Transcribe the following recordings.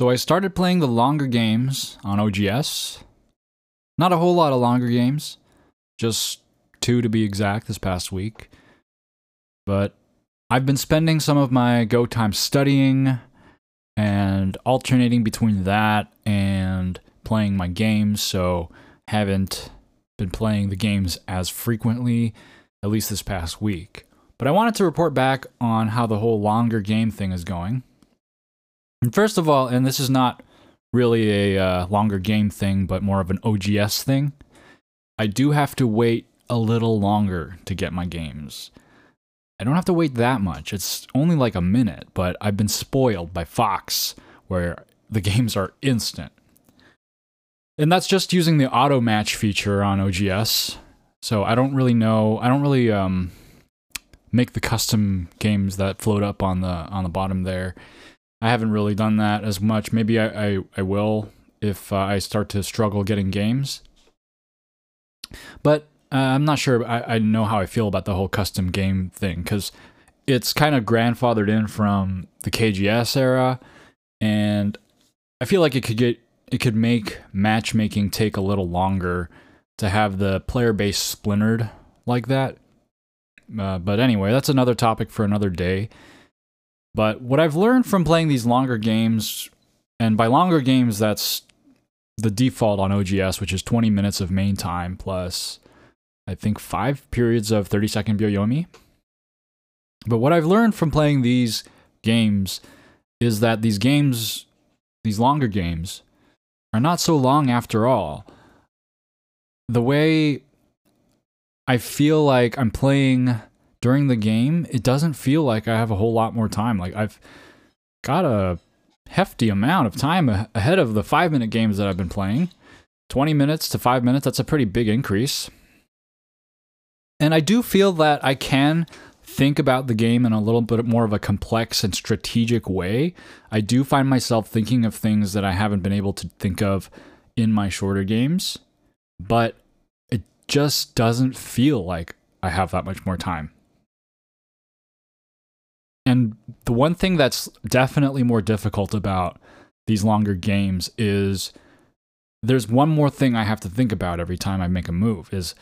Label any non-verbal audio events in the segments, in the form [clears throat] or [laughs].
So I started playing the longer games on OGS. Not a whole lot of longer games, just two to be exact this past week. But I've been spending some of my go time studying and alternating between that and playing my games, so haven't been playing the games as frequently, at least this past week. But I wanted to report back on how the whole longer game thing is going. And first of all, and this is not really a uh, longer game thing, but more of an OGS thing, I do have to wait a little longer to get my games. I don't have to wait that much. It's only like a minute, but I've been spoiled by Fox, where the [laughs] games are instant. And that's just using the auto match feature on OGS. So I don't really know. I don't really um, make the custom games that float up on the on the bottom there. I haven't really done that as much. Maybe I I, I will if uh, I start to struggle getting games. But uh, I'm not sure I, I know how I feel about the whole custom game thing because it's kind of grandfathered in from the KGS era, and I feel like it could get it could make matchmaking take a little longer to have the player base splintered like that. Uh, but anyway, that's another topic for another day. But what I've learned from playing these longer games, and by longer games, that's the default on OGS, which is 20 minutes of main time plus I think, five periods of 30 second Byoyomi. But what I've learned from playing these games is that these games, these longer games, are not so long after all. The way I feel like I'm playing during the game, it doesn't feel like I have a whole lot more time. Like I've got a hefty amount of time ahead of the five minute games that I've been playing. 20 minutes to five minutes, that's a pretty big increase. And I do feel that I can think about the game in a little bit more of a complex and strategic way. I do find myself thinking of things that I haven't been able to think of in my shorter games, but it just doesn't feel like I have that much more time. And the one thing that's definitely more difficult about these longer games is there's one more thing I have to think about every time I make a move is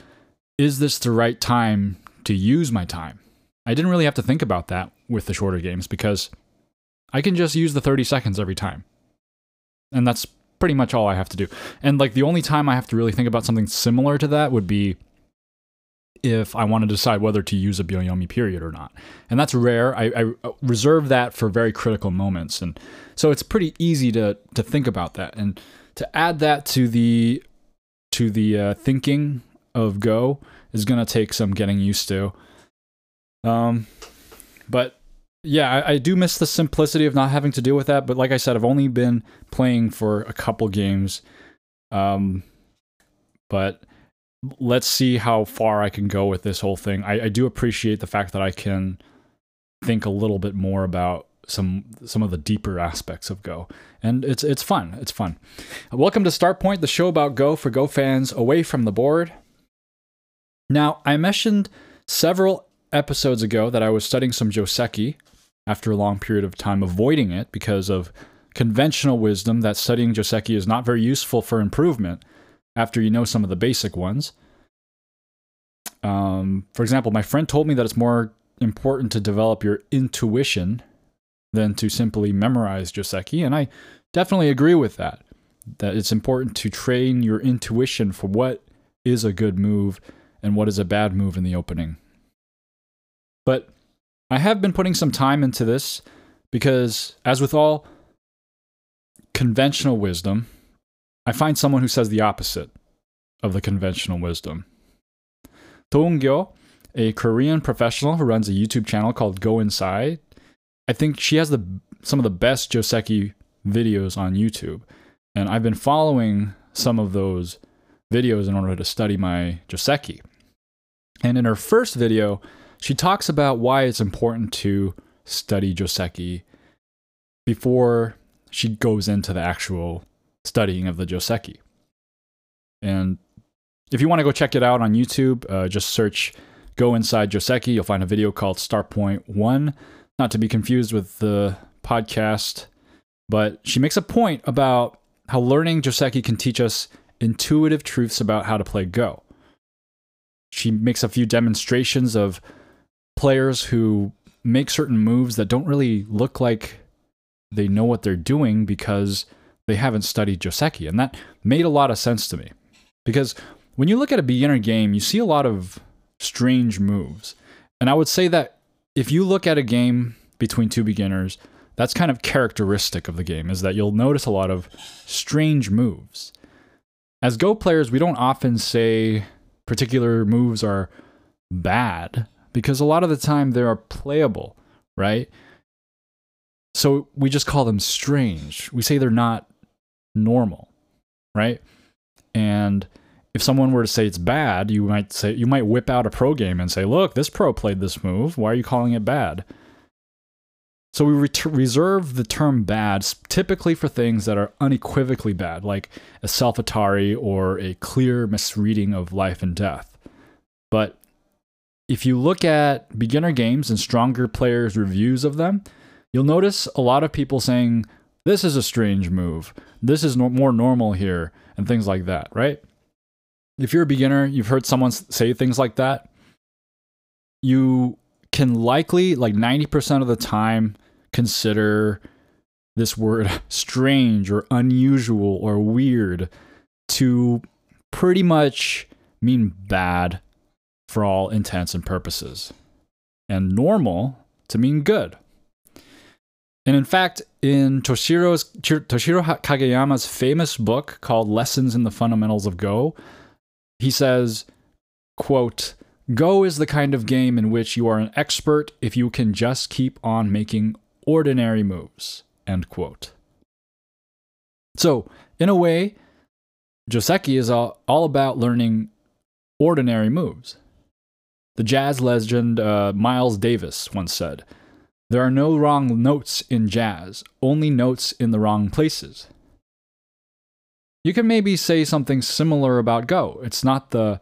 is this the right time to use my time? I didn't really have to think about that with the shorter games because I can just use the 30 seconds every time. And that's pretty much all I have to do. And like the only time I have to really think about something similar to that would be if I want to decide whether to use a Byoyomi period or not. And that's rare. I, I, uh, reserve that for very critical moments. And so it's pretty easy to to think about that. And to add that to the to the uh, thinking of Go is going to take some getting used to. Um, but yeah, I, I, do miss the simplicity of not having to deal with that. But like I said, I've only been playing for a couple games. Um, but let's see how far I can go with this whole thing. I, I do appreciate the fact that I can think a little bit more about some some of the deeper aspects of Go, and it's it's fun. It's fun. Welcome to Starpoint, the show about Go for Go fans away from the board. Now, I mentioned several episodes ago that I was studying some Joseki after a long period of time avoiding it because of conventional wisdom that studying Joseki is not very useful for improvement after you know some of the basic ones. Um, for example, my friend told me that it's more important to develop your intuition than to simply memorize Joseki, and I definitely agree with that. That it's important to train your intuition for what is a good move and what is a bad move in the opening. But I have been putting some time into this because, as with all conventional wisdom, I find someone who says the opposite of the conventional wisdom. Toongyo, a Korean professional who runs a YouTube channel called Go Inside, I think she has the some of the best Joseki videos on YouTube, and I've been following some of those videos in order to study my Joseki. And in her first video, she talks about why it's important to study Joseki before she goes into the actual studying of the Joseki. And if you want to go check it out on YouTube, uh, just search Go Inside Joseki. You'll find a video called Star Point 1, not to be confused with the podcast But she makes a point about how learning Joseki can teach us intuitive truths about how to play Go. She makes a few demonstrations of players who make certain moves that don't really look like they know what they're doing because they haven't studied Joseki. And that made a lot of sense to me. Because when you look at a beginner game, you see a lot of strange moves. And I would say that if you look at a game between two beginners, that's kind of characteristic of the game is that you'll notice a lot of strange moves. As Go players, we don't often say particular moves are bad because a lot of the time they are playable, right? So we just call them strange. We say they're not normal, right? And if someone were to say it's bad, you might say you might whip out a pro game and say, "Look, this pro played this move. Why are you calling it bad?" So we reserve the term bad typically for things that are unequivocally bad, like a self Atari or a clear misreading of life and death. But if you look at beginner games and stronger players' reviews of them, you'll notice a lot of people saying, This is a strange move. This is no- more normal here, and things like that, right? If you're a beginner, you've heard someone say things like that, you can likely, like 90% of the time, consider this word [laughs] strange or unusual or weird to pretty much mean bad for all intents and purposes, and normal to mean good. And in fact, in Toshiro's, Toshiro Kageyama's famous book called Lessons in the Fundamentals of Go, he says, quote, Go is the kind of game in which you are an expert if you can just keep on making ordinary moves. End quote. So, in a way, Joseki is all, all about learning ordinary moves. The jazz legend uh, Miles Davis once said, There are no wrong notes in jazz, only notes in the wrong places. You can maybe say something similar about Go. It's not the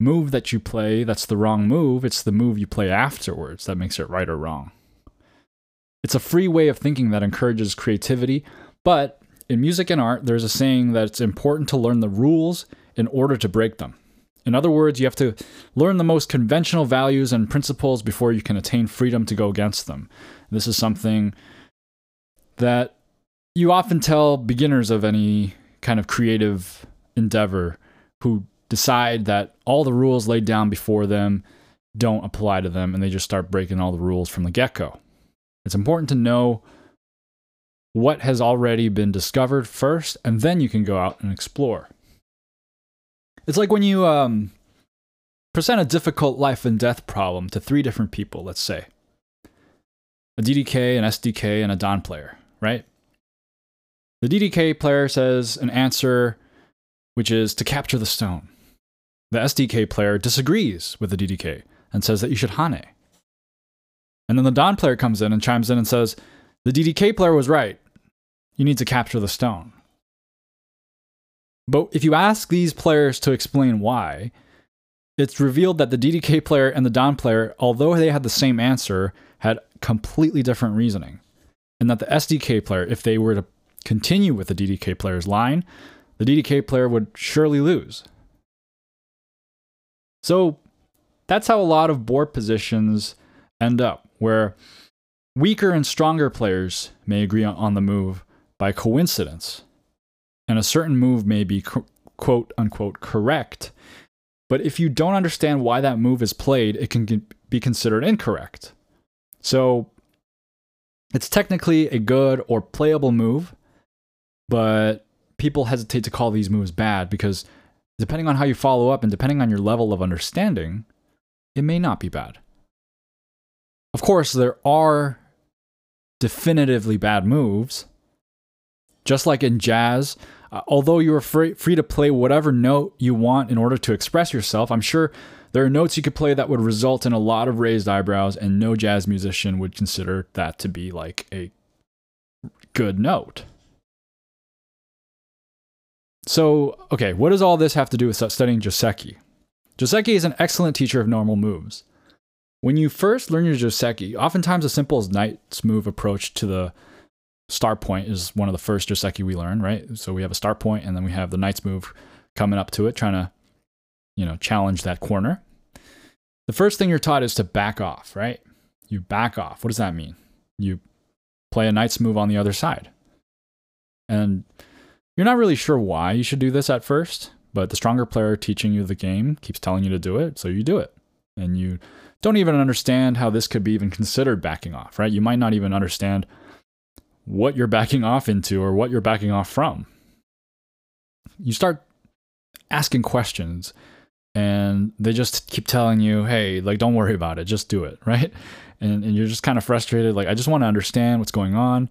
move that you play that's the wrong move, it's the move you play afterwards that makes it right or wrong. It's a free way of thinking that encourages creativity, but in music and art, there's a saying that it's important to learn the rules in order to break them. In other words, you have to learn the most conventional values and principles before you can attain freedom to go against them. This is something that you often tell beginners of any kind of creative endeavor who decide that all the rules laid down before them don't apply to them and they just start breaking all the rules from the get go. It's important to know what has already been discovered first, and then you can go out and explore. It's like when you um, present a difficult life and death problem to three different people, let's say a DDK, an SDK, and a Dan player, right? The DDK player says an answer which is to capture the stone. The SDK player disagrees with the DDK and says that you should Hane. And then the Dan player comes in and chimes in and says, The DDK player was right. You need to capture the stone. But if you ask these players to explain why, it's revealed that the DDK player and the Dan player, although they had the same answer, had completely different reasoning. And that the SDK player, if they were to continue with the DDK player's line, the DDK player would surely lose. So that's how a lot of board positions end up, where weaker and stronger players may agree on the move by coincidence, and a certain move may be quote unquote correct. But if you don't understand why that move is played, it can be considered incorrect. So it's technically a good or playable move, but people hesitate to call these moves bad because depending on how you follow up and depending on your level of understanding, it may not be bad. Of course, there are definitively bad moves. Just like in jazz, uh, although you are free, free to play whatever note you want in order to express yourself, I'm sure there are notes you could play that would result in a lot of raised eyebrows, and no jazz musician would consider that to be like a good note. So, okay, what does all this have to do with studying Joseki? Joseki is an excellent teacher of normal moves. When you first learn your Joseki, oftentimes a simple as knight's move approach to the star point is one of the first Joseki we learn, right? So we have a star point and then we have the knight's move coming up to it, trying to, you know, challenge that corner. The first thing you're taught is to back off, right? You back off. What does that mean? You play a knight's move on the other side. And you're not really sure why you should do this at first, but the stronger player teaching you the game keeps telling you to do it, so you do it. And you don't even understand how this could be even considered backing off, right? You might not even understand what you're backing off into or what you're backing off from. You start asking questions and they just keep telling you, hey, like, don't worry about it, just do it, [laughs] right? And, and you're just kind of frustrated, like, I just want to understand what's going on.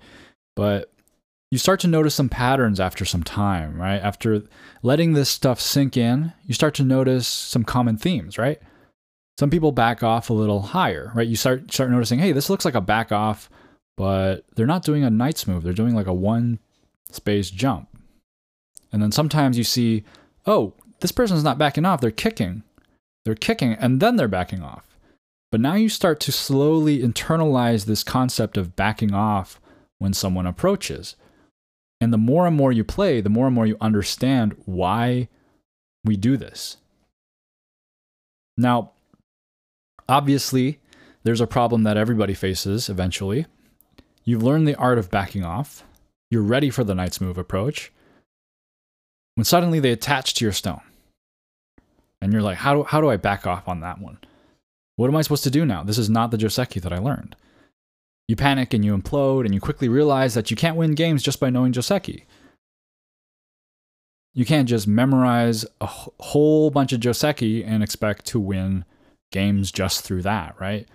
But you start to notice some patterns after some time, right? After letting this stuff sink in, you start to notice some common themes, right? Some people back off a little higher, right? You start start noticing, hey, this looks like a back off, but they're not doing a knight's move. They're doing like a one space jump. And then sometimes you see, oh, this person's not backing off, they're kicking. They're kicking and then they're backing off. But now you start to slowly internalize this concept of backing off when someone approaches. And the more and more you play, the more and more you understand why we do this. Now, obviously, there's a problem that everybody faces eventually. You've learned the art of backing off. You're ready for the knight's move approach. When suddenly they attach to your stone. And you're like, how do, how do I back off on that one? What am I supposed to do now? This is not the Joseki that I learned. You panic and you implode, and you quickly realize that you can't win games just by knowing Joseki. You can't just memorize a whole bunch of Joseki and expect to win games just through that, right?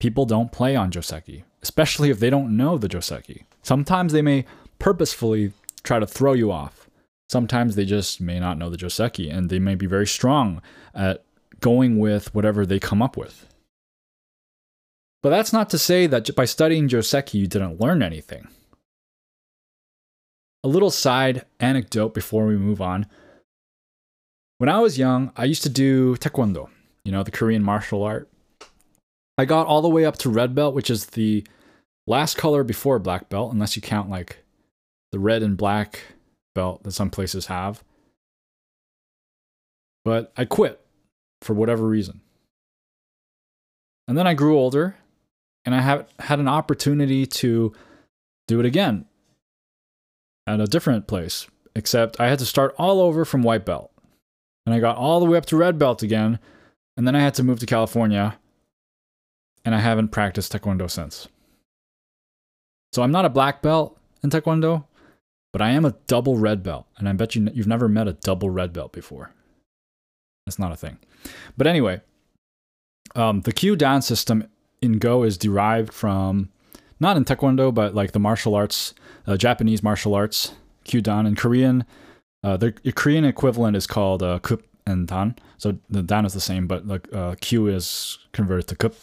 People don't play on Joseki, especially if they don't know the Joseki. Sometimes they may purposefully try to throw you off. Sometimes they just may not know the Joseki and they may be very strong at going with whatever they come up with. But that's not to say that by studying Joseki you didn't learn anything. A little side anecdote before we move on. When I was young, I used to do taekwondo, you know, the Korean martial art. I got all the way up to red belt, which is the last color before black belt, unless you count like the red and black belt that some places have. But I quit for whatever reason. And then I grew older and I have had an opportunity to do it again at a different place, except I had to start all over from white belt. And I got all the way up to red belt again, and then I had to move to California, and I haven't practiced taekwondo since. So I'm not a black belt in taekwondo, but I am a double red belt, and I bet you you've never met a double red belt before. That's not a thing. But anyway, um, the Kyu Dan system in Go is derived from not in Taekwondo, but like the martial arts, uh, Japanese martial arts, Kyu Dan. In Korean, uh, the Korean equivalent is called uh, Kup and Dan. So the Dan is the same, but like uh, Kyu is converted to Kup.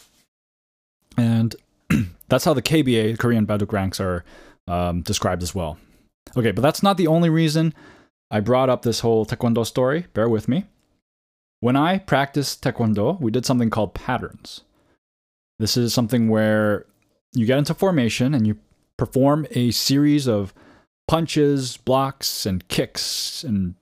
And [clears throat] that's how the KBA, Korean Baduk ranks, are um, described as well. Okay, but that's not the only reason I brought up this whole Taekwondo story. Bear with me. When I practiced Taekwondo, we did something called patterns. This is something where you get into formation and you perform a series of punches, blocks, and kicks, and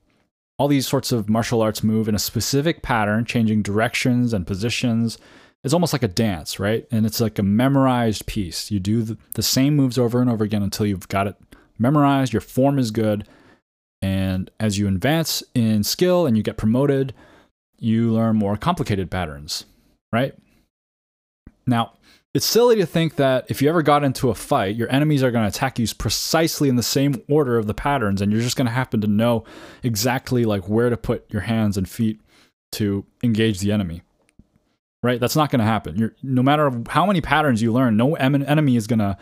all these sorts of martial arts move in a specific pattern, changing directions and positions. It's almost like a dance, right? And it's like a memorized piece. You do the, the same moves over and over again until you've got it memorized, your form is good. And as you advance in skill and you get promoted, you learn more complicated patterns, right? Now, it's silly to think that if you ever got into a fight, your enemies are going to attack you precisely in the same order of the patterns, and you're just going to happen to know exactly like where to put your hands and feet to engage the enemy. Right? That's not going to happen. You're, no matter how many patterns you learn, no enemy is going to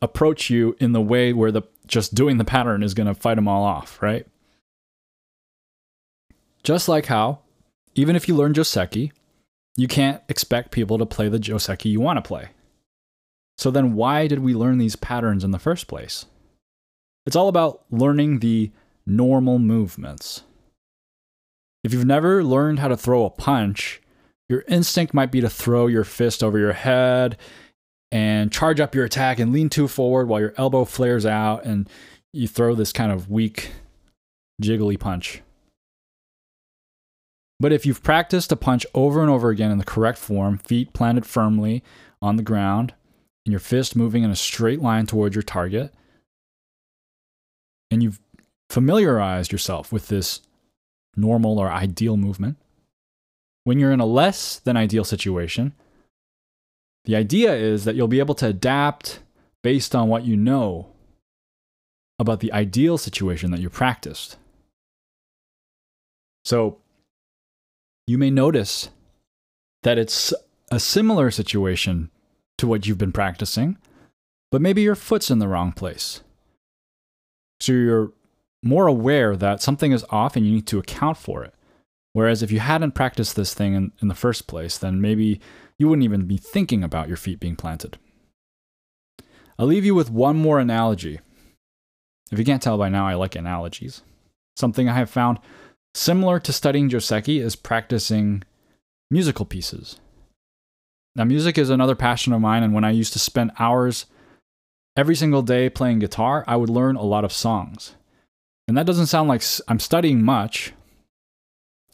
approach you in the way where the just doing the pattern is going to fight them all off. Right? Just like how, even if you learn Joseki, you can't expect people to play the Joseki you want to play. So then, why did we learn these patterns in the first place? It's all about learning the normal movements. If you've never learned how to throw a punch, your instinct might be to throw your fist over your head and charge up your attack and lean too forward while your elbow flares out and you throw this kind of weak, jiggly punch. But if you've practiced a punch over and over again in the correct form, feet planted firmly on the ground, and your fist moving in a straight line towards your target, and you've familiarized yourself with this normal or ideal movement, when you're in a less than ideal situation, the idea is that you'll be able to adapt based on what you know about the ideal situation that you practiced. So you may notice that it's a similar situation to what you've been practicing, but maybe your foot's in the wrong place. So you're more aware that something is off and you need to account for it. Whereas if you hadn't practiced this thing in, in the first place, then maybe you wouldn't even be thinking about your feet being planted. I'll leave you with one more analogy. If you can't tell by now, I like analogies. Something I have found similar to studying Joseki is practicing musical pieces. Now, music is another passion of mine, and when I used to spend hours every single day playing guitar, I would learn a lot of songs. And that doesn't sound like I'm studying much.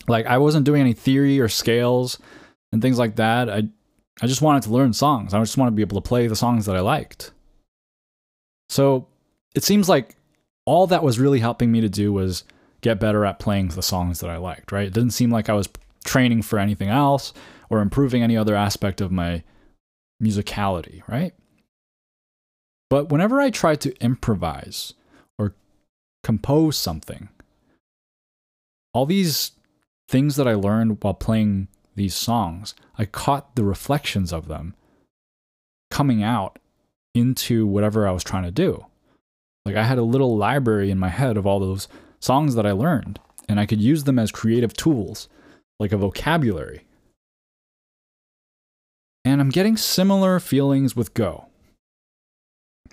Like I wasn't doing any theory or scales and things like that. I I just wanted to learn songs. I just wanted to be able to play the songs that I liked. So, it seems like all that was really helping me to do was get better at playing the songs that I liked, right? It didn't seem like I was training for anything else or improving any other aspect of my musicality, right? But whenever I tried to improvise or compose something, all these things that I learned while playing these songs, I caught the reflections of them coming out into whatever I was trying to do. Like I had a little library in my head of all those songs that I learned, and I could use them as creative tools, like a vocabulary. And I'm getting similar feelings with Go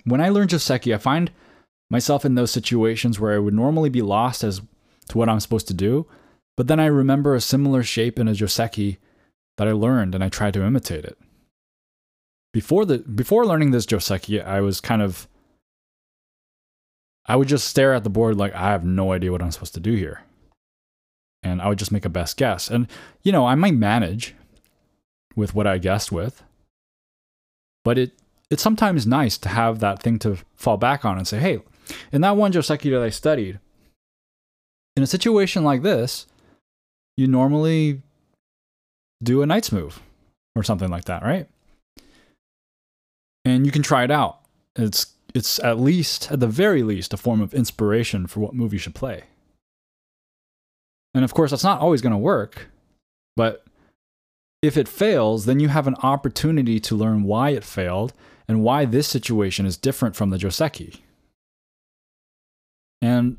when I learn Joseki, I find myself in those situations where I would normally be lost as to what I'm supposed to do, but then I remember a similar shape in a Joseki that I learned and I tried to imitate it. Before the before learning this Joseki, I was kind of I would just stare at the board like I have no idea what I'm supposed to do here. And I would just make a best guess. And you know, I might manage with what I guessed with. But it it's sometimes nice to have that thing to fall back on and say, hey, in that one Joseki that I studied, in a situation like this, you normally do a knight's move or something like that, right? And you can try it out. It's it's at least at the very least a form of inspiration for what move you should play. And of course, that's not always going to work, but if it fails, then you have an opportunity to learn why it failed and why this situation is different from the Joseki. And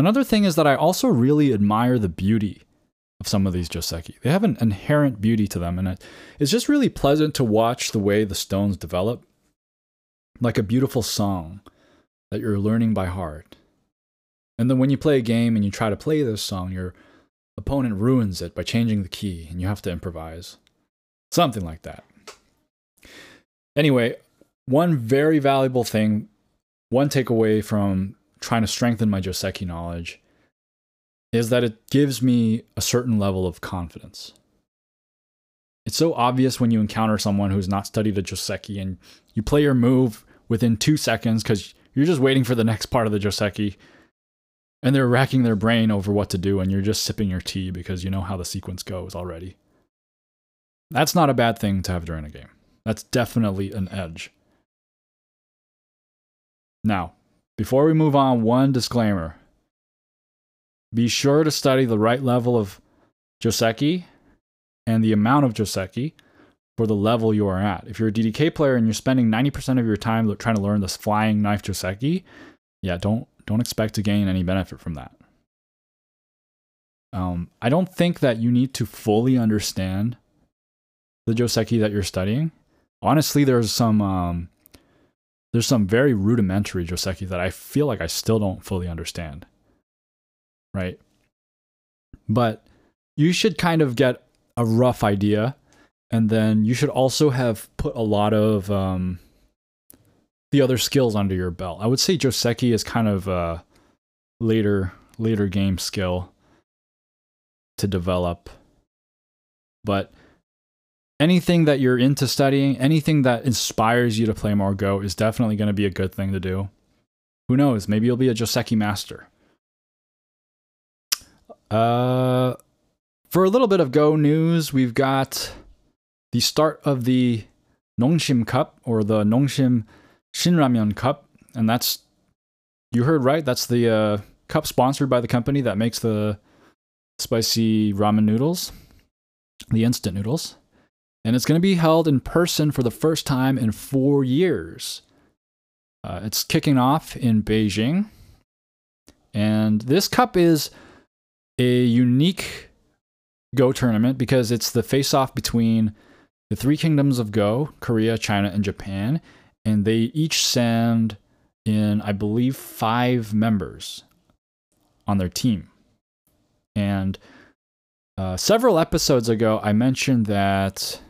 another thing is that I also really admire the beauty of some of these Joseki. They have an inherent beauty to them, and it's just really pleasant to watch the way the stones develop, like a beautiful song that you're learning by heart. And then when you play a game and you try to play this song, your opponent ruins it by changing the key, and you have to improvise. Something like that. Anyway, one very valuable thing, one takeaway from trying to strengthen my Joseki knowledge is that it gives me a certain level of confidence. It's so obvious when you encounter someone who's not studied a Joseki and you play your move within two seconds because you're just waiting for the next part of the Joseki and they're racking their brain over what to do and you're just sipping your tea because you know how the sequence goes already. That's not a bad thing to have during a game. That's definitely an edge. Now, before we move on, one disclaimer. Be sure to study the right level of Joseki and the amount of Joseki for the level you are at. If you're a DDK player and you're spending 90% of your time trying to learn this flying knife Joseki, yeah, don't don't expect to gain any benefit from that. Um, I don't think that you need to fully understand the Joseki that you're studying honestly, there's some um, there's some very rudimentary Joseki that I feel like I still don't fully understand. Right. But you should kind of get a rough idea And then you should also have put a lot of um, the other skills under your belt. I would say Joseki is kind of a later later game skill to develop. But anything that you're into studying, anything that inspires you to play more Go is definitely going to be a good thing to do. Who knows? Maybe you'll be a Joseki master. Uh, for a little bit of Go news, we've got the start of the Nongshim Cup or the Nongshim Shinramyeon Cup, and that's you heard right. That's the uh, cup sponsored by the company that makes the spicy ramen noodles, the instant noodles, and it's going to be held in person for the first time in four years. Uh, it's kicking off in Beijing, and this cup is a unique Go tournament because it's the face-off between the three kingdoms of Go: Korea, China, and Japan and they each send in, I believe, five members on their team. And uh, several episodes ago, I mentioned that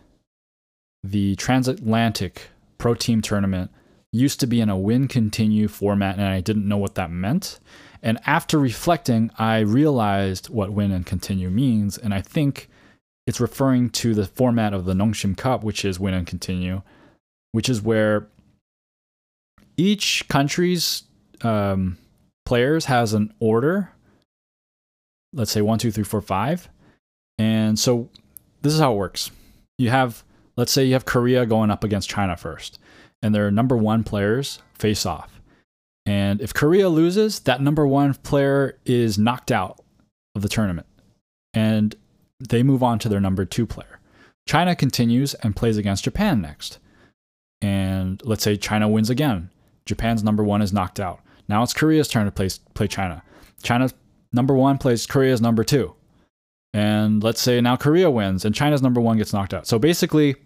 the transatlantic pro team tournament used to be in a win continue format, and I didn't know what that meant. And after reflecting, I realized what win and continue means, and I think it's referring to the format of the Nongshim Cup, which is win and continue, which is where each country's um, players has an order. Let's say one, two, three, four, five. And so this is how it works. You have, let's say you have Korea going up against China first, and their number one players face off. And if Korea loses, that number one player is knocked out of the tournament. And they move on to their number two player. China continues and plays against Japan next. And let's say China wins again. Japan's number one is knocked out. Now it's Korea's turn to play, play China. China's number one plays Korea's number two. And let's say now Korea wins and China's number one gets knocked out. So basically,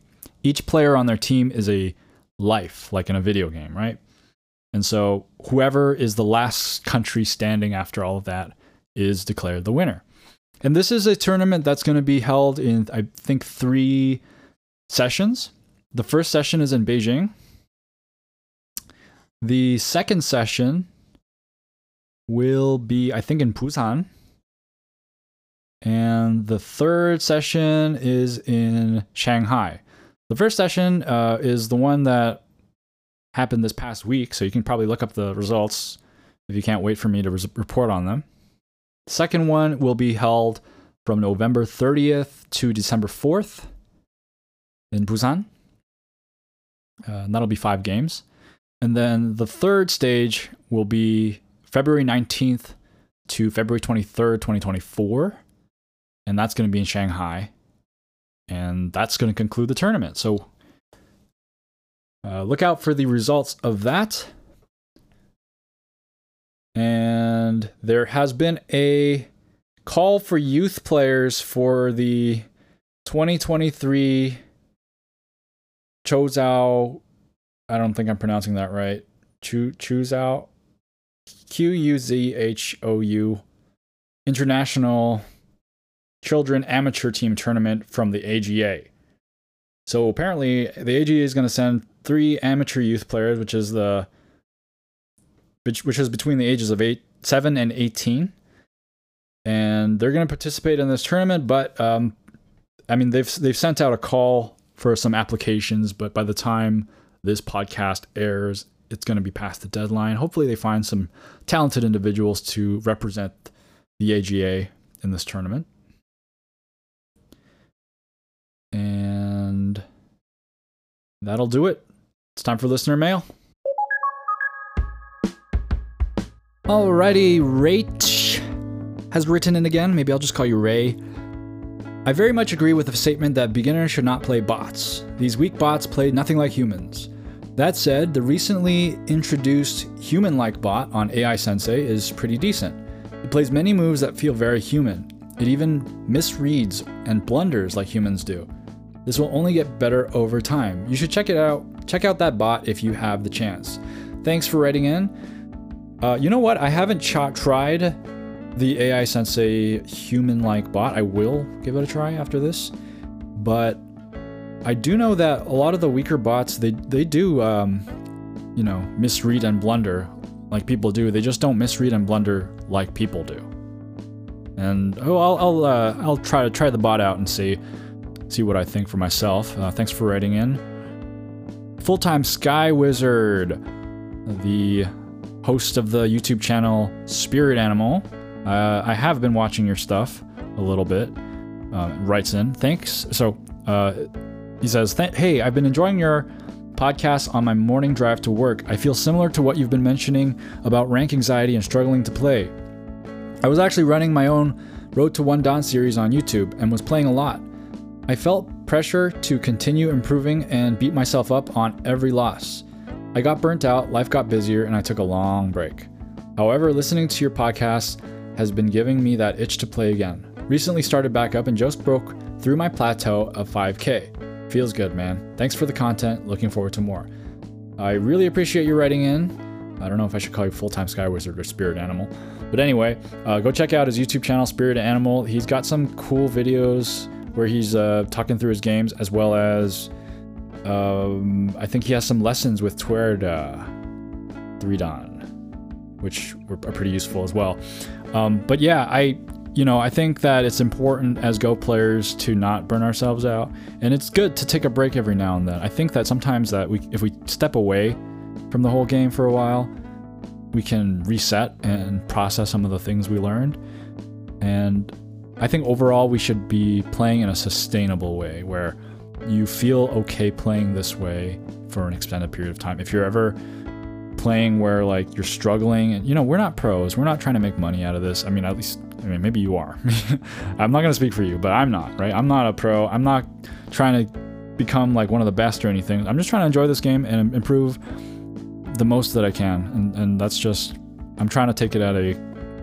each player on their team is a life, like in a video game, right? And so whoever is the last country standing after all of that is declared the winner. And this is a tournament that's going to be held in, I think, three sessions. The first session is in Beijing, the second session will be, I think, in Busan. And the third session is in Shanghai. The first session uh, is the one that happened this past week, so you can probably look up the results if you can't wait for me to report on them. The second one will be held from November 30th to December 4th in Busan. Uh, and that'll be five games. And then the third stage will be February 19th to February 23rd, 2024. And that's going to be in Shanghai. And that's going to conclude the tournament. So uh, look out for the results of that. And there has been a call for youth players for the 2023 Chozao. I don't think I'm pronouncing that right. Quzhou, Q U Z H O U, International Children Amateur Team Tournament from the AGA. So apparently, the AGA is going to send three amateur youth players, which is the which, which is between the ages of eight, seven and eighteen, and they're going to participate in this tournament. But um, I mean, they've they've sent out a call for some applications, but by the time this podcast airs, it's going to be past the deadline. Hopefully, they find some talented individuals to represent the AGA in this tournament. That'll do it. It's time for listener mail. Alrighty, Rach has written in again. Maybe I'll just call you Ray. I very much agree with the statement that beginners should not play bots. These weak bots play nothing like humans. That said, the recently introduced human like bot on AI Sensei is pretty decent. It plays many moves that feel very human. It even misreads and blunders like humans do. This will only get better over time. You should check it out. Check out that bot if you have the chance. Thanks for writing in. Uh, you know what? I haven't tried the AI Sensei human like bot. I will give it a try after this. But I do know that a lot of the weaker bots they they do um, you know misread and blunder like people do. They just don't misread and blunder like people do. And oh, I'll I'll uh, I'll try to try the bot out and see see what I think for myself. Uh, thanks for writing in. Full time Sky Wizard, the host of the YouTube channel Spirit Animal. Uh, I have been watching your stuff a little bit. Uh, writes in, thanks. So uh, he says, "Hey, I've been enjoying your." podcast on my morning drive to work, I feel similar to what you've been mentioning about rank anxiety and struggling to play. I was actually running my own Road to One Dan series on YouTube and was playing a lot. I felt pressure to continue improving and beat myself up on every loss. I got burnt out, life got busier, and I took a long break. However, listening to your podcast has been giving me that itch to play again. Recently started back up and just broke through my plateau of 5k. Feels good, man. Thanks for the content. Looking forward to more. I really appreciate you writing in. I don't know if I should call you full time Sky Wizard or Spirit Animal. But anyway, uh, go check out his YouTube channel, Spirit Animal. He's got some cool videos where he's uh, talking through his games as well as um, I think he has some lessons with Tuerda Threedon, which are pretty useful as well. Um, but yeah, I you know I think that it's important as Go players to not burn ourselves out, and it's good to take a break every now and then. I think that sometimes that we if we step away from the whole game for a while, we can reset and process some of the things we learned. And I think overall we should be playing in a sustainable way where you feel okay playing this way for an extended period of time. If you're ever playing where like you're struggling and you know, we're not pros. We're not trying to make money out of this. I mean, at least I mean, maybe you are. [laughs] I'm not going to speak for you, but I'm not, right? I'm not a pro. I'm not trying to become like one of the best or anything. I'm just trying to enjoy this game and improve the most that I can. And and that's just I'm trying to take it at a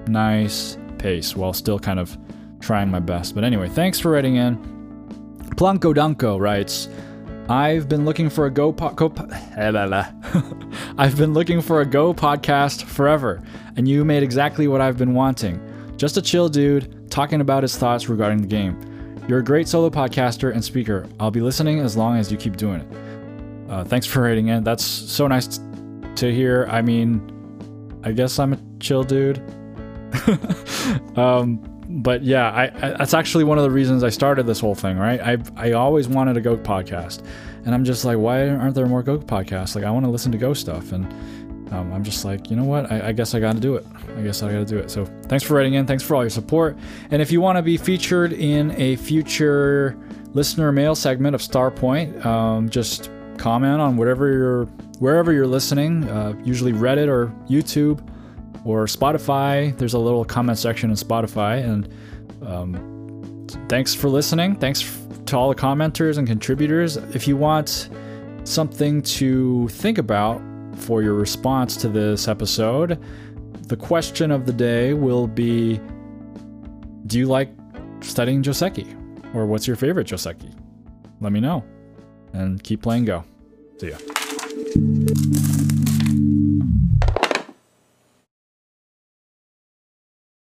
nice pace while still kind of trying my best. But anyway, thanks for writing in. Planko Danko writes, I've been looking for a Go po- po- [laughs] I've been looking for a Go podcast forever, and you made exactly what I've been wanting. Just a chill dude talking about his thoughts regarding the game. You're a great solo podcaster and speaker. I'll be listening as long as you keep doing it. Uh, thanks for writing in. That's so nice to hear. I mean, I guess I'm a chill dude. [laughs] um, but yeah, I, I, that's actually one of the reasons I started this whole thing, right? I I always wanted a Go podcast, and I'm just like, why aren't there more Go podcasts? Like, I want to listen to Go stuff, and um, I'm just like, you know what? I, I guess I got to do it. I guess I got to do it. So thanks for writing in. Thanks for all your support. And if you want to be featured in a future listener mail segment of Starpoint, um, just comment on whatever you're wherever you're listening. Uh, usually Reddit or YouTube or Spotify. There's a little comment section in Spotify. And um, thanks for listening. Thanks to all the commenters and contributors. If you want something to think about for your response to this episode, the question of the day will be Do you like studying Joseki? Or what's your favorite Joseki? Let me know. And keep playing Go. See ya.